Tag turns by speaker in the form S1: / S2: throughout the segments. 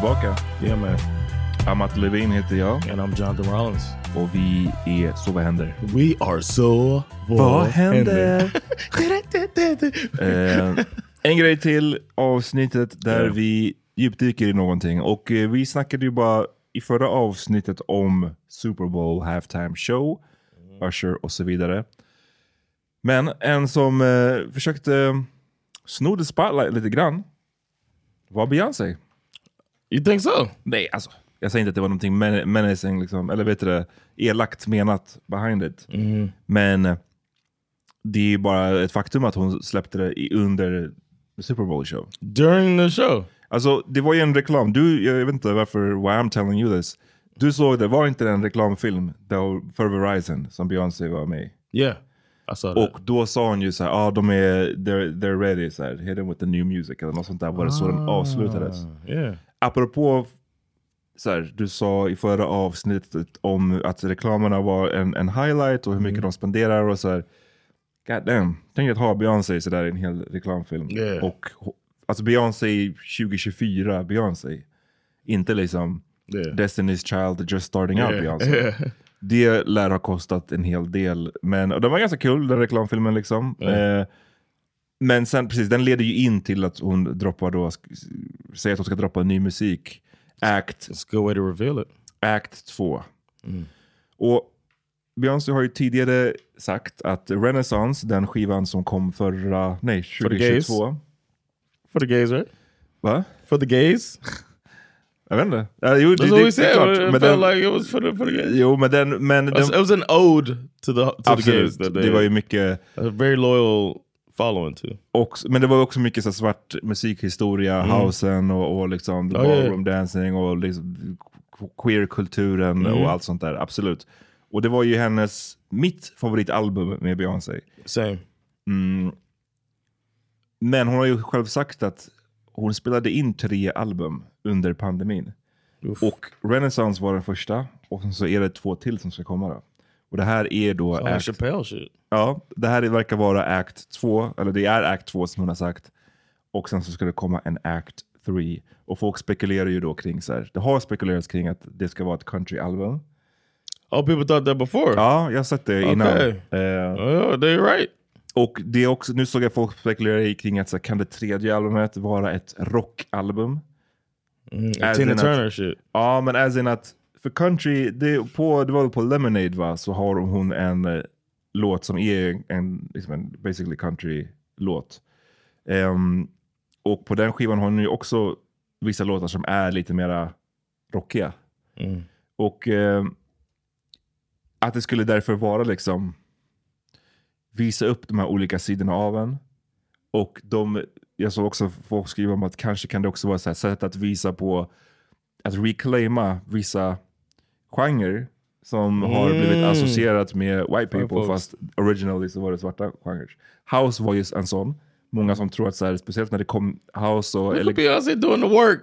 S1: Är tillbaka.
S2: Yeah, man.
S1: Amat Levin heter jag
S2: And I'm Jonathan Rollins.
S1: och vi är Så vad händer?
S2: We are so
S1: Vad händer? Eh, en grej till avsnittet där
S2: Ja.
S1: vi djupdyker i någonting. Och eh, vi snackade ju bara i förra avsnittet om Super Bowl halftime show, Usher och så vidare. Men en som eh, försökte sno the spotlight lite grann var Beyoncé.
S2: You think so?
S1: Nej, alltså. Jag säger inte att det var någonting men menacing, liksom, eller vet du det, elakt menat behind it. Men eh, det är ju bara ett faktum att hon släppte det under Super Bowl show.
S2: During the show?
S1: Alltså, det var ju en reklam. Du, jag vet inte varför, why I'm telling you this. Du såg det, var inte det en reklamfilm där, för Verizon som Beyoncé var med i?
S2: Yeah, that.
S1: Och då sa hon ju såhär, ah, de är, they're, they're ready, så här, hit them with the new music eller något sånt där. Var det så den avslutades?
S2: Yeah.
S1: Apropå så här, du sa i förra avsnittet om att reklamerna var en, en highlight och hur mycket de spenderar och så här. God damn, tänk att ha Beyoncé sådär i en hel reklamfilm.
S2: Yeah.
S1: Och alltså Beyoncé 2024, Beyoncé. Inte liksom
S2: Yeah.
S1: Destiny's Child just starting out
S2: Yeah.
S1: Beyoncé.
S2: Yeah.
S1: Det lär ha kostat en hel del. Men och den var ganska kul, den reklamfilmen. liksom.
S2: Mm.
S1: Eh, men sen precis, den leder ju in till att hon droppar då, säger att hon ska droppa ny musik. Act,
S2: It's a way to reveal it.
S1: Act 2. Och Beyoncé har ju tidigare sagt att Renaissance, den skivan som kom förra, nej,
S2: the gays?
S1: 2022.
S2: For the gays, right?
S1: Va?
S2: For the gays?
S1: Jag vet inte. Ja, jo, det,
S2: That's
S1: det, det är klart.
S2: It
S1: Men den,
S2: like it was for the, for the gays.
S1: jo, men den, men den,
S2: it was an ode to the, to the
S1: absolut,
S2: gays. That they,
S1: det var ju mycket,
S2: a very loyal following to.
S1: också, men det var också mycket så svart musikhistoria, housen och, och liksom the
S2: Oh, yeah.
S1: ballroom dancing och liksom queer-kulturen
S2: Mm.
S1: och allt sånt där. Absolut. Och det var ju hennes, mitt favoritalbum med Beyoncé.
S2: Same.
S1: Mm. Men hon har ju själv sagt att hon spelade in tre album under pandemin.
S2: Oof.
S1: Och Renaissance var den första och så är det två till som ska komma då. Och det här är då act,
S2: Chappelle shit.
S1: ja, det här verkar vara act 2, eller det är act 2 som hon har sagt. Och sen så ska det komma en act 3. Och folk spekulerar ju då kring så här, det har spekulerats kring att det ska vara ett countryalbum.
S2: Oh, people thought that before?
S1: Ja, jag har sett det innan.
S2: Okay.
S1: Eh,
S2: Oh, they're right.
S1: Och det är också, nu såg jag folk spekulera kring att så, här, kan det tredje albumet vara ett rockalbum?
S2: Mm, Tina Turner shit.
S1: Ja, men as in att för country, det, på, det var på Lemonade va, så har hon en eh, låt som är en, liksom en basically country-låt. Ehm, Och på den skivan har hon ju också vissa låtar som är lite mera rockiga.
S2: Mm.
S1: Och eh, att det skulle därför vara liksom visa upp de här olika sidorna av en. Och de, jag såg också folk skriva om att kanske kan det också vara ett sätt att visa på att reclaima vissa genrer som har blivit
S2: Mm.
S1: associerat med white people
S2: folks.
S1: fast originally så var det svarta genrer. House var just en sån. Många som tror att så här, speciellt när det kom house och
S2: Look doing the work.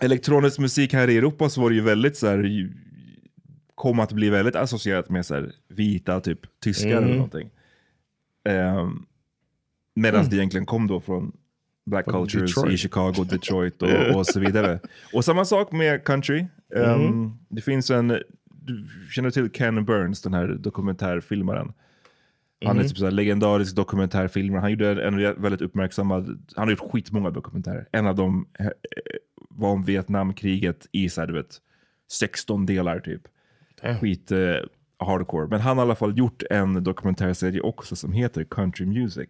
S1: elektronisk musik här i Europa så var det ju väldigt så här, kom att bli väldigt associerat med så här, vita typ tyskar eller
S2: Mhm.
S1: någonting. Um, Medan det egentligen kom då från black
S2: Från
S1: cultures
S2: Detroit.
S1: i Chicago, Detroit och, och så vidare. Och samma sak med country. Um, Det finns en, du känner till Ken Burns, den här dokumentärfilmaren. Han är typ så legendarisk dokumentärfilmare. Han gjorde en, en väldigt uppmärksammad, han har gjort skitmånga dokumentärer. En av dem eh, var om Vietnamkriget i så här, du vet, 16 delar typ.
S2: Damn.
S1: Skit eh, hardcore. Men han har i alla fall gjort en dokumentärserie också som heter Country Music.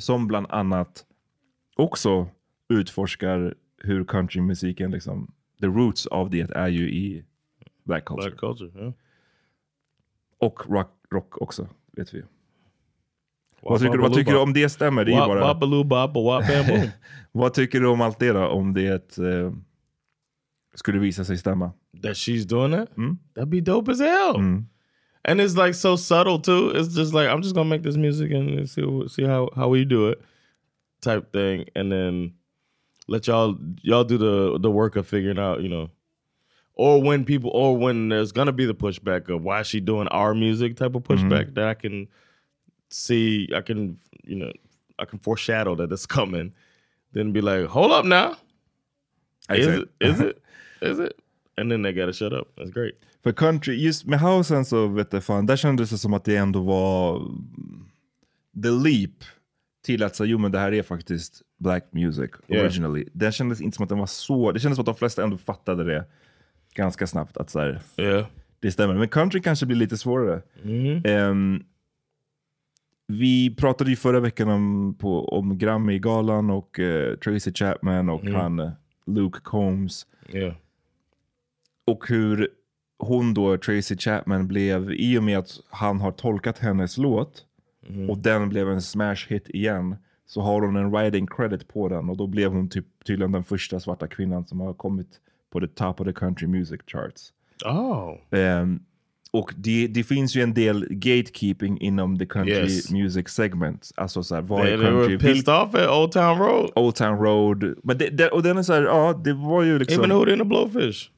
S1: Som bland annat också utforskar hur countrymusiken, liksom, the roots av det är ju i black culture.
S2: Black culture. Yeah.
S1: Och rock, rock också, vet vi. Vad tycker, du, vad tycker du om det stämmer? Det är ju bara, vad tycker du om allt det då? Om det eh, skulle visa sig stämma?
S2: that she's doing that,
S1: Mm.
S2: that'd be dope as hell.
S1: Mm.
S2: And it's like so subtle too. It's just like I'm just gonna make this music and see see how how we do it, type thing, and then let y'all y'all do the the work of figuring out, you know, or when people or when there's gonna be the pushback of why is she doing our music type of pushback mm-hmm. that I can see, I can you know, I can foreshadow that it's coming. Then be like, hold up now, is it is it is it? And then they gotta shut up. That's great.
S1: För country, just med housen så vet jag fan, där kändes det som att det ändå var the leap till att säga, jo men det här är faktiskt black music
S2: Yeah.
S1: originally. Det kändes inte som att den var så, det kändes som att de flesta ändå fattade det ganska snabbt att så här,
S2: Yeah.
S1: det stämmer. Men country kanske blir lite svårare. Ehm, vi pratade ju förra veckan om, på, om Grammy-galan och eh, Tracy Chapman och han eh, Luke Combs.
S2: Yeah.
S1: Och hur hon då, Tracy Chapman, blev, i och med att han har tolkat hennes låt och den blev en smash hit igen, så har hon en writing credit på den och då blev hon typ, tydligen den första svarta kvinnan som har kommit på the top of the country music charts.
S2: Oh.
S1: Ehm, och det, det finns ju en del gatekeeping inom the country
S2: Yes.
S1: music segment. Alltså så här, vad är
S2: they were
S1: country?
S2: pissed off at Old Town Road.
S1: Old Town Road. Men det, det, och den är så här, ja det var ju liksom...
S2: Even Hootie and the Blowfish.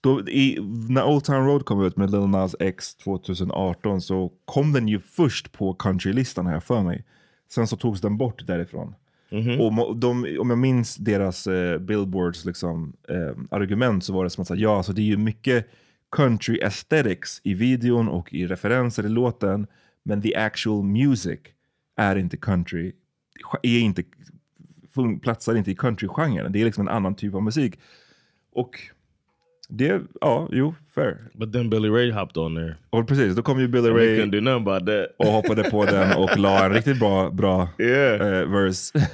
S1: Då, i, när Old Town Road kom ut med Lil Nas X 2018 så kom den ju först på countrylistan jag för mig. Sen så togs den bort därifrån. Och mo- de, om jag minns deras eh, Billboards liksom, eh, argument så var det som att ja, så det är ju mycket country aesthetics i videon och i referenser i låten. Men the actual music är inte country, är inte, platsar inte i countrygenren. Det är liksom en annan typ av musik. Och det, ja, jo, fair.
S2: But then Billy Ray hopped on there.
S1: Och precis, då kom ju Billy
S2: And
S1: Ray
S2: do nothing about that.
S1: och hoppade på den och la en riktigt bra, bra
S2: Yeah.
S1: eh, verse.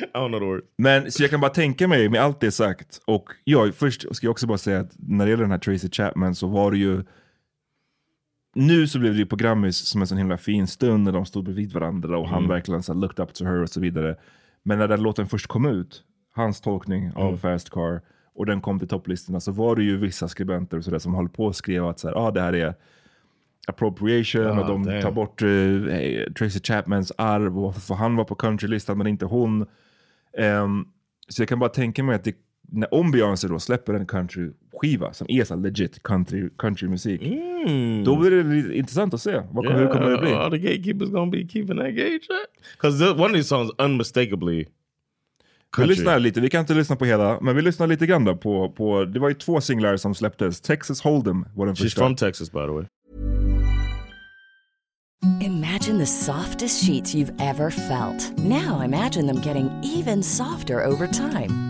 S2: I don't know the word.
S1: Men så jag kan bara tänka mig med allt det sagt, och ja, först ska jag också bara säga att när det gäller den här Tracy Chapman så var det ju nu så blev det ju på Grammys som en sån himla fin stund när de stod bredvid varandra och han verkligen så looked up to her och så vidare. Men när den låten först kom ut, hans tolkning av Fast Car, och den kom till topplistorna så var det ju vissa skribenter och så som höll på och skrev att så här, ah, det här är appropriation
S2: Ah,
S1: och de
S2: damn.
S1: tar bort eh, Tracy Chapmans arv och varför han vara på countrylistan men inte hon. Ehm, så jag kan bara tänka mig att det, om Beyoncé då släpper en countryskiva som är så legit country, countrymusik, då blir det lite intressant att se. Vad, Hur kommer det bli?
S2: All the gatekeepers gonna be keeping that gauge Because one of these songs unmistakably
S1: Vi
S2: country.
S1: lyssnar lite, vi kan inte lyssna på hela, men vi lyssnar lite grann då på, på det var ju två singlar som släpptes. Texas Hold'em var den
S2: She's
S1: första.
S2: from Texas, by the way.
S3: Imagine the softest sheets you've ever felt. Now imagine them getting even softer over time.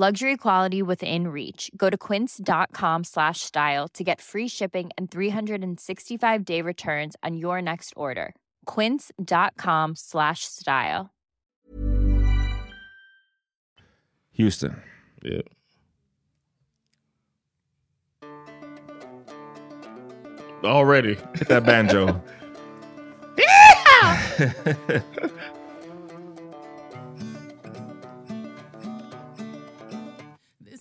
S4: Luxury quality within reach. Go to quince.com slash style to get free shipping and 365 day returns on your next order. Quince.com slash style.
S1: Houston.
S2: Yeah. Already.
S1: Hit that banjo.
S5: This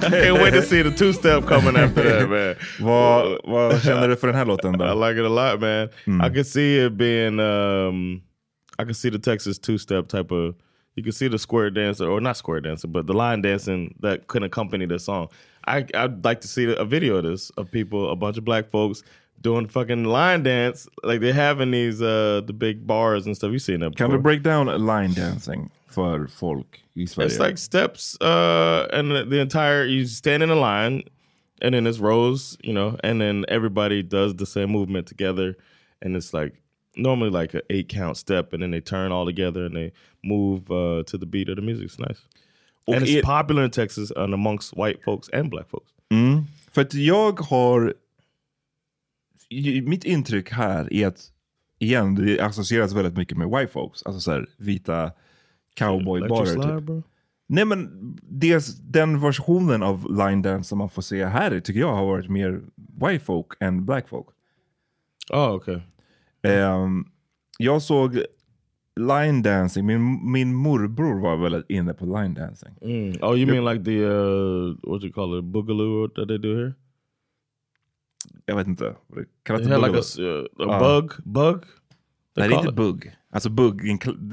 S5: can't
S2: wait to see the two step coming after that, man.
S1: vad, vad känner du för den här låten
S2: I like it a lot, man. I can see it being um I can see the Texas two step type of you can see the square dancer or not square dancer, but the line dancing that could accompany the song. I I'd like to see a video of this of people, a bunch of black folks doing fucking line dance like they have in these uh the big bars and stuff. You've seen that
S1: Kan
S2: before.
S1: du break down line dancing för folk i Sverige?
S2: It's like steps, uh, and the, entire you stand in a line, and then it's rows, you know, and then everybody does the same movement together, and it's like normally like an eight count step, and then they turn all together and they move uh, to the beat of the music. It's nice, and it's
S1: it-
S2: popular in Texas and amongst white folks and black folks.
S1: Mm. För att jag har... Mitt intryck här är att, igen, det associeras väldigt mycket med white folks. Alltså så här, vita cowboybarer. Typ. Nej men dels den versionen av line dance som man får se här tycker jag har varit mer white folk än black folk.
S2: Oh, okay.
S1: Ehm, jag såg line dancing, min, min morbror var väldigt inne på line dancing.
S2: Mm. Oh, you mean like the uh, what you call it, boogaloo that they do here?
S1: Jag vet inte. Kallas det
S2: have like a,
S1: boogaloo?
S2: uh, a
S1: Ah.
S2: bug, bug. They
S1: Nej det är inte bugg. Alltså bugg,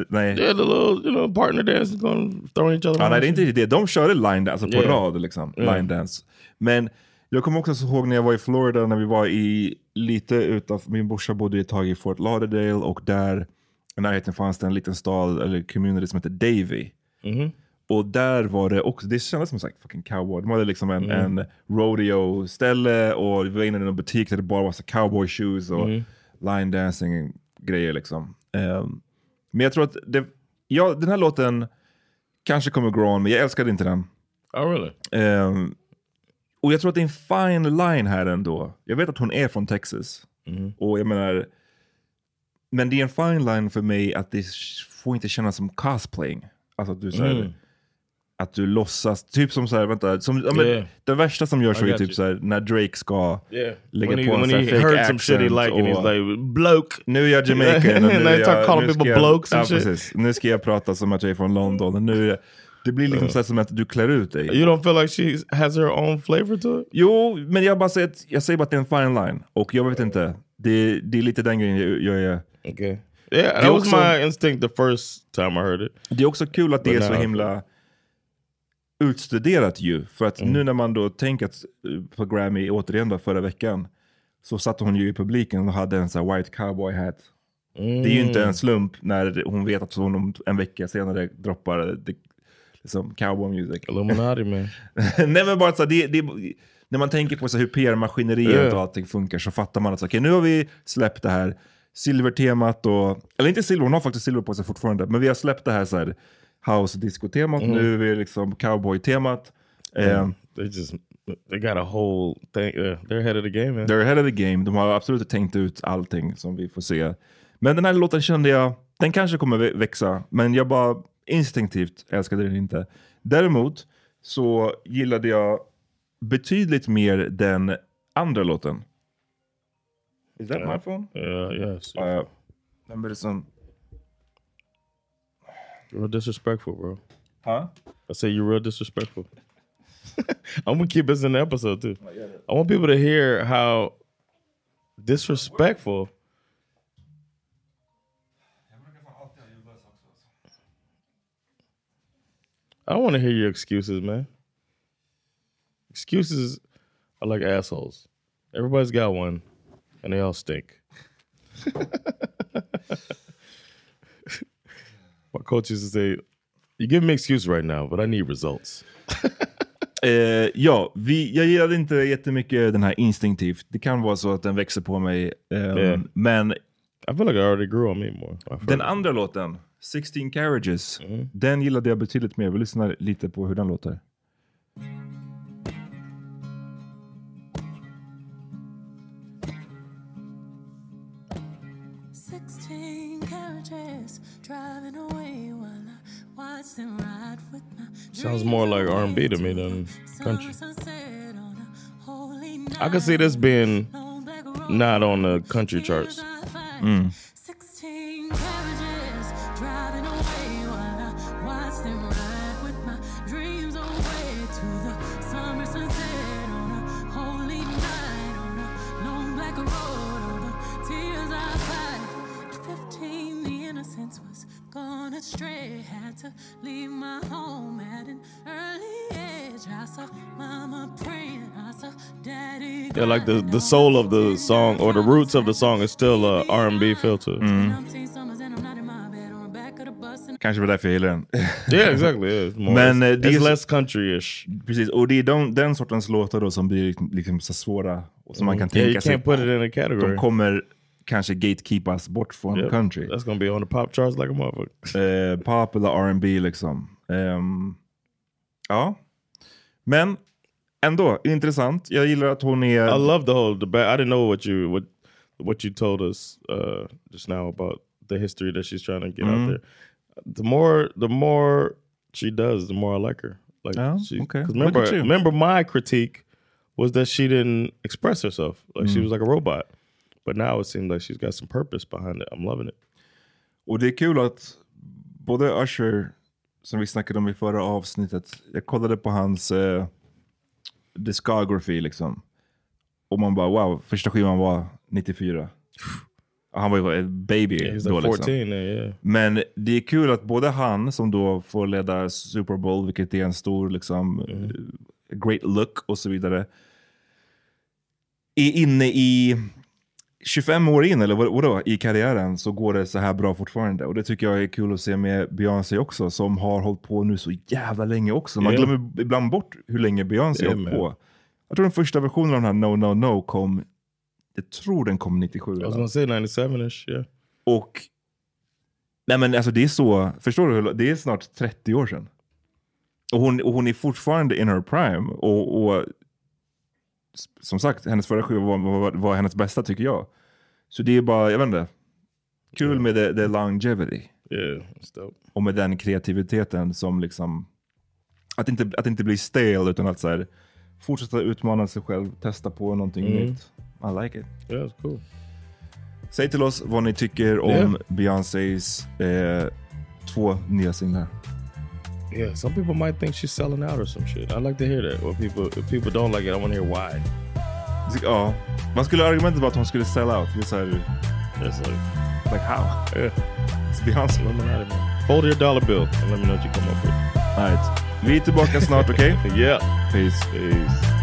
S1: nej.
S2: Yeah, the little you know partner dance going throwing each other.
S1: Ja, nej, det är inte det. De körde line dance, alltså på
S2: Yeah.
S1: rad liksom.
S2: Yeah.
S1: Line dance. Men jag kommer också ihåg när jag var i Florida, när vi var i lite utanför, min brorsa bodde ett tag i Fort Lauderdale och där i närheten fanns det en liten stad, eller community som heter Davie.
S2: Mhm.
S1: Och där var det också, det kändes som sagt fucking cowboy. De hade liksom en,
S2: Mm.
S1: en rodeo-ställe och vi var inne i en butik där det bara var så cowboy shoes och
S2: Mm.
S1: line dancing grejer liksom. Ehm, men jag tror att det, ja, den här låten kanske kommer grow on, men jag älskade inte den.
S2: Oh, really?
S1: Ehm, och jag tror att det är en fine line här ändå. Jag vet att hon är från Texas.
S2: Mm-hmm.
S1: Och jag menar, men det är en fine line för mig att det får inte kännas som cosplaying. Alltså att du här,
S2: Mm.
S1: Att du låtsas, typ som så här, vänta, som, ja, men,
S2: Yeah.
S1: det värsta som görs är typ så här, när Drake ska
S2: Yeah.
S1: lägga
S2: when he,
S1: på en
S2: when
S1: så här
S2: he
S1: fake
S2: heard some shit he
S1: accent
S2: like and he's
S1: och-
S2: like bloke.
S1: nu är jag Jamaican och nu,
S2: And
S1: jag,
S2: calling
S1: nu ska jag,
S2: and
S1: ja, precis. nu ska jag prata som att jag är från London. Och nu är jag, Det blir liksom så här som att du klär ut dig.
S2: You don't feel like she has her own flavor to it?
S1: Jo, men jag bara säger, att, jag säger bara att det är en fine line. Och jag vet inte, det, det är lite den grejen jag, jag är...
S2: Okay. Yeah,
S1: är
S2: that was
S1: också-
S2: my instinct the first time I heard it.
S1: Det är också kul att det är
S2: Men,
S1: så himla utstuderat ju. För att
S2: Mm.
S1: nu när man då tänker eh, på Grammy, återigen då förra veckan, så satt hon ju i publiken och hade en sån här white cowboy hat. Det är ju inte en slump när hon vet att hon om en vecka senare droppar det, liksom cowboy music.
S2: Illuminati man.
S1: Nej men bara så det, det, när man tänker på så hur PR-maskineriet
S2: Yeah.
S1: och allting funkar så fattar man att okej, nu har vi släppt det här silvertemat och, eller inte silver, hon har faktiskt silver på sig fortfarande, men vi har släppt det här, så här house disco-temat,
S2: Mm.
S1: nu är vi liksom cowboy-temat. Eh,
S2: They just they got a whole thing. Uh, they're ahead of the game, man.
S1: They're ahead of the game. De har absolut tänkt ut allting som vi får se. Men den här låten kände jag, den kanske kommer vä- växa, men jag bara instinktivt älskade den inte. Däremot så gillade jag betydligt mer den andra låten. Is that my phone?
S2: Uh, yes.
S1: Uh, den som...
S2: You're real disrespectful, bro.
S1: Huh?
S2: I say you're real disrespectful. I'm gonna keep this in the episode too. Oh, I want people to hear how disrespectful. I don't want to hear your excuses, man. Excuses are like assholes. Everybody's got one, and they all stink. My coach used to say, "You give me excuses right now, but I need results."
S1: Eh, ja, vi, jag gillade inte jättemycket den här instinktivt. Det kan vara så att den växer på mig. ehm,
S2: Yeah.
S1: Men
S2: I feel like I already grew on me more.
S1: Den andra låten, 16 Carriages,
S2: Mm.
S1: den gillade jag betydligt mer. Vi lyssnar lite på hur den låter.
S5: Sixteen carriages driving away
S2: Sounds more like R&B to me than country.
S5: sunset on a holy night.
S2: I could see this being not on the country charts.
S1: Mm.
S5: Astray. Had to leave my home at an early age. I saw mama praying. I saw daddy.
S2: Yeah, like the the soul of the song or the roots of the song is still uh, R&B
S5: bus. And
S1: Kanske var därför jag gillar den.
S2: Yeah, exactly. Yeah, it's more,
S1: Men, eh, det är
S2: less country-ish.
S1: Precis, och det är de, den sortens låtar då som blir liksom så svåra. Och som man kan
S2: Mm. Yeah,
S1: tänka
S2: you
S1: sig.
S2: can't put it in a category.
S1: De kommer kanske gatekeepas bort från
S2: Yep.
S1: country.
S2: That's gonna be on the pop charts like a motherfucker.
S1: Eh, pop eller R&B liksom. Ehm, ja. Men ändå, intressant. Jag gillar att hon är...
S2: I love the whole debate. I didn't know what you what what you told us uh, just now about the history that she's trying to get
S1: Mhm.
S2: out there. The more the more she does, the more I like her. Like,
S1: Oh,
S2: she,
S1: okay.
S2: Remember, remember my critique was that she didn't express herself. Like she
S1: Mm.
S2: was like a robot. But now it seems like she's got some purpose behind it. I'm loving it.
S1: Och det är kul att både Usher, som vi snackade om i förra avsnittet, jag kollade på hans eh, discography liksom. Och man bara wow, första skivan var 94. Han var ju baby
S2: Yeah,
S1: då
S2: like 14
S1: liksom.
S2: yeah.
S1: Men det är kul att både han som då får leda Super Bowl, vilket är en stor liksom,
S2: Mm.
S1: great look och så vidare. Är inne i 25 år in, eller vad, vadå, i karriären så går det så här bra fortfarande. Och det tycker jag är kul att se med Beyoncé också, som har hållit på nu så jävla länge också. Man
S2: Yeah.
S1: glömmer ibland bort hur länge Beyoncé
S2: Yeah,
S1: har hållit på. Jag tror den första versionen av den här No No No kom, jag tror den kom 97.
S2: I was say 97ish, yeah.
S1: Och nej men alltså det är så, förstår du? Det är snart 30 år sedan. Och hon, och hon är fortfarande in her prime. Och, och som sagt, hennes förra skiva var, var, var hennes bästa tycker jag. Så det är bara, jag vet inte. Kul med the, the longevity.
S2: Yeah.
S1: Och med den kreativiteten som liksom, att inte, att inte bli stel utan att så här, fortsätta utmana sig själv, testa på någonting
S2: Mm.
S1: nytt. I like it.
S2: Yeah, it's cool.
S1: Säg till oss vad ni tycker om
S2: Yeah.
S1: Beyoncés eh, två nya singlar.
S2: Yeah, some people might think she's selling out or some shit. I like to hear that. Or people, if people don't like it, I want to hear why.
S1: Ja. Vad skulle argumentet vara att hon skulle sell out? Det är så här,
S2: It's like,
S1: how?
S2: yeah,
S1: It's Beyoncé.
S2: Illuminati, man. Fold your dollar bill and let me know what you come up with.
S1: Alright. Vi är tillbaka snart, okej?
S2: Yeah.
S1: Peace.
S2: Peace.